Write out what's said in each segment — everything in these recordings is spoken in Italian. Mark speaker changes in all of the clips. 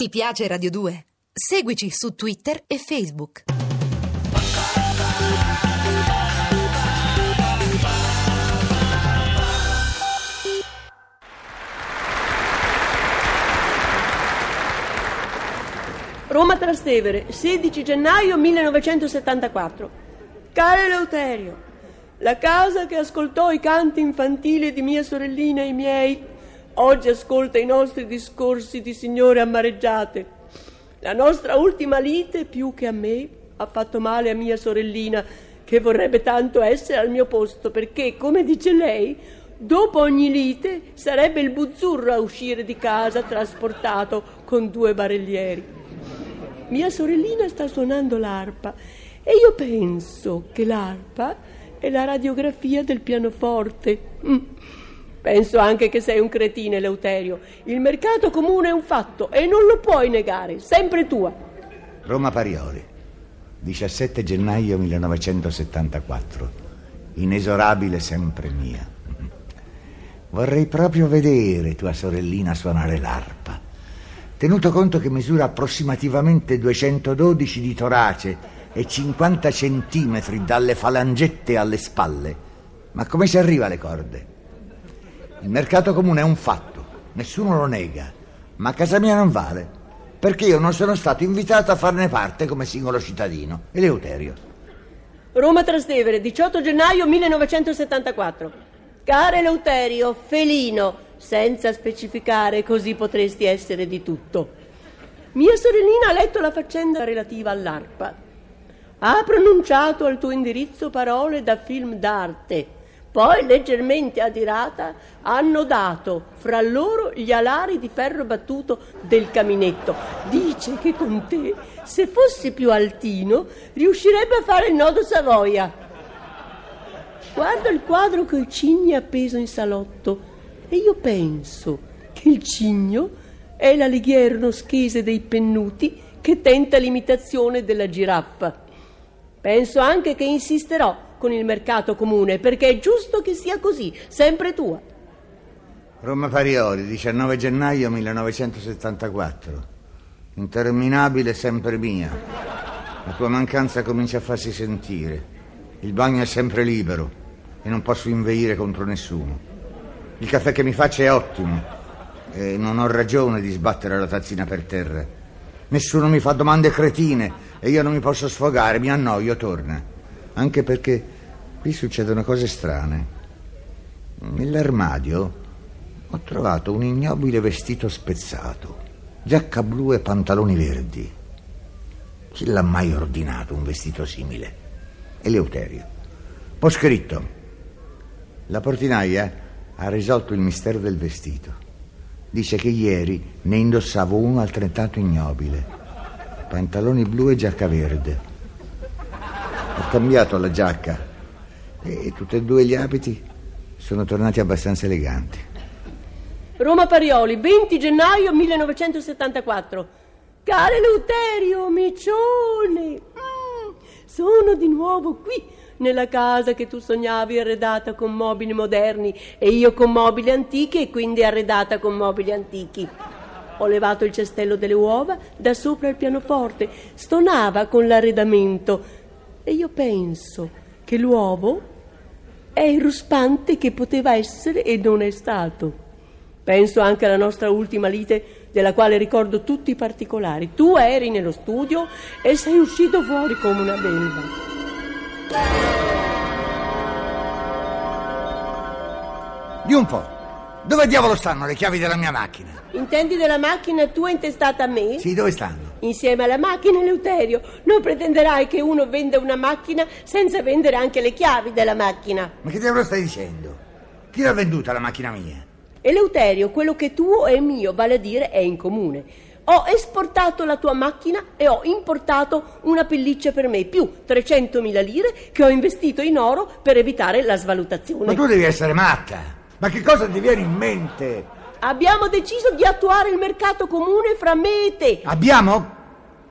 Speaker 1: Ti piace Radio 2? Seguici su Twitter e Facebook.
Speaker 2: Roma Trastevere, 16 gennaio 1974. Caro Eleuterio, la casa che ascoltò i canti infantili di mia sorellina e i miei Oggi ascolta i nostri discorsi di signore amareggiate. La nostra ultima lite, più che a me, ha fatto male a mia sorellina, che vorrebbe tanto essere al mio posto, perché, come dice lei, dopo ogni lite sarebbe il buzzurro a uscire di casa trasportato con due barellieri. Mia sorellina sta suonando l'arpa e io penso che l'arpa è la radiografia del pianoforte. Mm. Penso anche che sei un cretino, Eleuterio. Il mercato comune è un fatto e non lo puoi negare, sempre tua.
Speaker 3: Roma Parioli, 17 gennaio 1974. Inesorabile sempre mia. Vorrei proprio vedere tua sorellina suonare l'arpa. Tenuto conto che misura approssimativamente 212 di torace e 50 centimetri dalle falangette alle spalle. Ma come si arriva alle corde? Il mercato comune è un fatto, nessuno lo nega, ma a casa mia non vale, perché io non sono stato invitato a farne parte come singolo cittadino. Eleuterio.
Speaker 2: Roma Trastevere, 18 gennaio 1974. Caro Eleuterio, felino, senza specificare, così potresti essere di tutto. Mia sorellina ha letto la faccenda relativa all'arpa. Ha pronunciato al tuo indirizzo parole da film d'arte poi, leggermente adirata, hanno dato fra loro gli alari di ferro battuto del caminetto. Dice che con te, se fossi più altino, riuscirebbe a fare il nodo Savoia. Guardo il quadro che il cigno appeso in salotto e io penso che il cigno è la leghiera schese dei pennuti che tenta l'imitazione della giraffa. Penso anche che insisterò con il mercato comune, perché è giusto che sia così, sempre tua.
Speaker 3: Roma Parioli, 19 gennaio 1974. Interminabile sempre mia. La tua mancanza comincia a farsi sentire. Il bagno è sempre libero e non posso inveire contro nessuno. Il caffè che mi faccio è ottimo e non ho ragione di sbattere la tazzina per terra. Nessuno mi fa domande cretine e io non mi posso sfogare, mi annoio, torna anche perché qui succedono cose strane. Nell'armadio ho trovato un ignobile vestito spezzato, giacca blu e pantaloni verdi. Chi l'ha mai ordinato un vestito simile? Eleuterio. Ho scritto. La portinaia ha risolto il mistero del vestito. Dice che ieri ne indossavo uno altrettanto ignobile. Pantaloni blu e giacca verde. Ho cambiato la giacca e tutti e due gli abiti sono tornati abbastanza eleganti.
Speaker 2: Roma Parioli, 20 gennaio 1974. Caro Eleuterio, micione, mm, sono di nuovo qui nella casa che tu sognavi arredata con mobili moderni e io con mobili antichi e quindi arredata con mobili antichi. Ho levato il cestello delle uova da sopra il pianoforte, stonava con l'arredamento e io penso che l'uovo è il ruspante che poteva essere e non è stato. Penso anche alla nostra ultima lite, della quale ricordo tutti i particolari. Tu eri nello studio e sei uscito fuori come una belva.
Speaker 3: Di un po'. Dove diavolo stanno le chiavi della mia macchina?
Speaker 2: Intendi della macchina tua intestata a me?
Speaker 3: Sì, dove stanno?
Speaker 2: Insieme alla macchina, Eleuterio. Non pretenderai che uno venda una macchina senza vendere anche le chiavi della macchina.
Speaker 3: Ma che diavolo stai dicendo? Chi l'ha venduta la macchina mia?
Speaker 2: Eleuterio, quello che tuo è mio, vale a dire è in comune. Ho esportato la tua macchina e ho importato una pelliccia per me, più 300.000 lire che ho investito in oro per evitare la svalutazione.
Speaker 3: Ma tu devi essere matta. Ma che cosa ti viene in mente?
Speaker 2: Abbiamo deciso di attuare il mercato comune fra me e te.
Speaker 3: Abbiamo?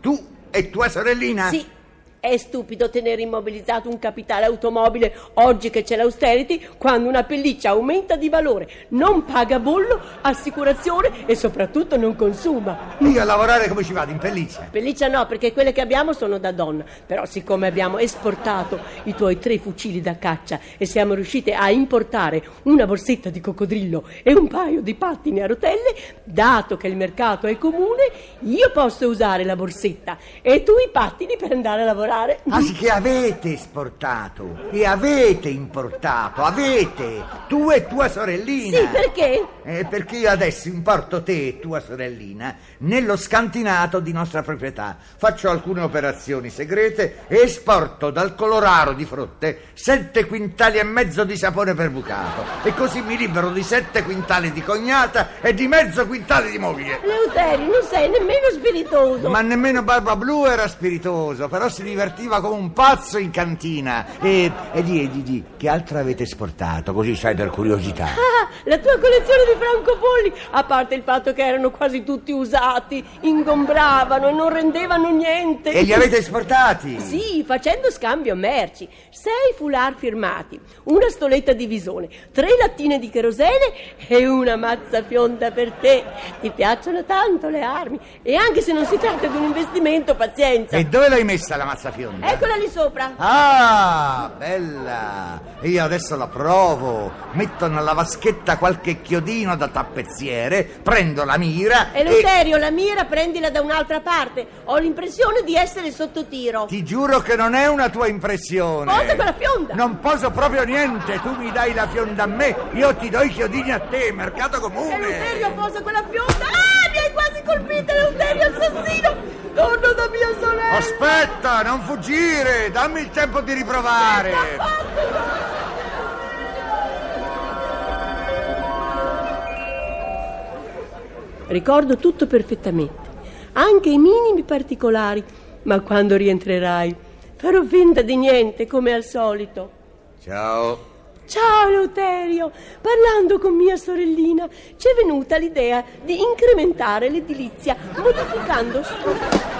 Speaker 3: Tu e tua sorellina?
Speaker 2: Sì. È stupido tenere immobilizzato un capitale automobile oggi che c'è l'austerity, quando una pelliccia aumenta di valore, non paga bollo, assicurazione e soprattutto non consuma.
Speaker 3: Io a lavorare come ci vado, in pelliccia?
Speaker 2: Pelliccia no, perché quelle che abbiamo sono da donna. Però siccome abbiamo esportato i tuoi tre fucili da caccia e siamo riusciti a importare una borsetta di coccodrillo e un paio di pattini a rotelle, dato che il mercato è comune, io posso usare la borsetta e tu i pattini per andare a lavorare.
Speaker 3: Ah sì che avete esportato e avete importato, avete, tu e tua sorellina.
Speaker 2: Sì, perché?
Speaker 3: Eh, perché io adesso importo te e tua sorellina nello scantinato di nostra proprietà. Faccio alcune operazioni segrete e esporto dal Colorado di Frotte sette quintali e mezzo di sapone per bucato. E così mi libero di sette quintali di cognata e di mezzo quintale di moglie.
Speaker 2: Leuterio, non sei nemmeno spiritoso.
Speaker 3: Ma nemmeno Barba Blu era spiritoso, però si divertiva come un pazzo in cantina. E, e di, di, di, che altro avete esportato? Così sai per curiosità.
Speaker 2: Ah, la tua collezione di francobolli, a parte il fatto che erano quasi tutti usati, ingombravano e non rendevano niente.
Speaker 3: E li avete esportati?
Speaker 2: Sì, facendo scambio merci. Sei foulard firmati, una stoletta di visone, tre lattine di kerosene e una mazza fionda per te. Ti piacciono tanto le armi e anche se non si tratta di un investimento, pazienza.
Speaker 3: E dove l'hai messa la mazza fionda?
Speaker 2: Eccola lì sopra.
Speaker 3: Ah, bella! Io adesso la provo. Metto nella vaschetta qualche chiodino da tappezziere, prendo la mira
Speaker 2: Eleuterio, la mira prendila da un'altra parte. Ho l'impressione di essere sotto tiro.
Speaker 3: Ti giuro che non è una tua impressione.
Speaker 2: Posa quella fionda.
Speaker 3: Non poso proprio niente. Tu mi dai la fionda a me, io ti do i chiodini a te, mercato comune.
Speaker 2: Eleuterio, posa quella fionda. Ah, mi hai quasi colpito, Eleuterio, assassino. Mia sorella.
Speaker 3: Aspetta, non fuggire, dammi il tempo di riprovare.
Speaker 2: Ricordo tutto perfettamente, anche i minimi particolari, ma quando rientrerai farò finta di niente come al solito.
Speaker 3: Ciao.
Speaker 2: Ciao Eleuterio, parlando con mia sorellina ci è venuta l'idea di incrementare l'edilizia modificando stru-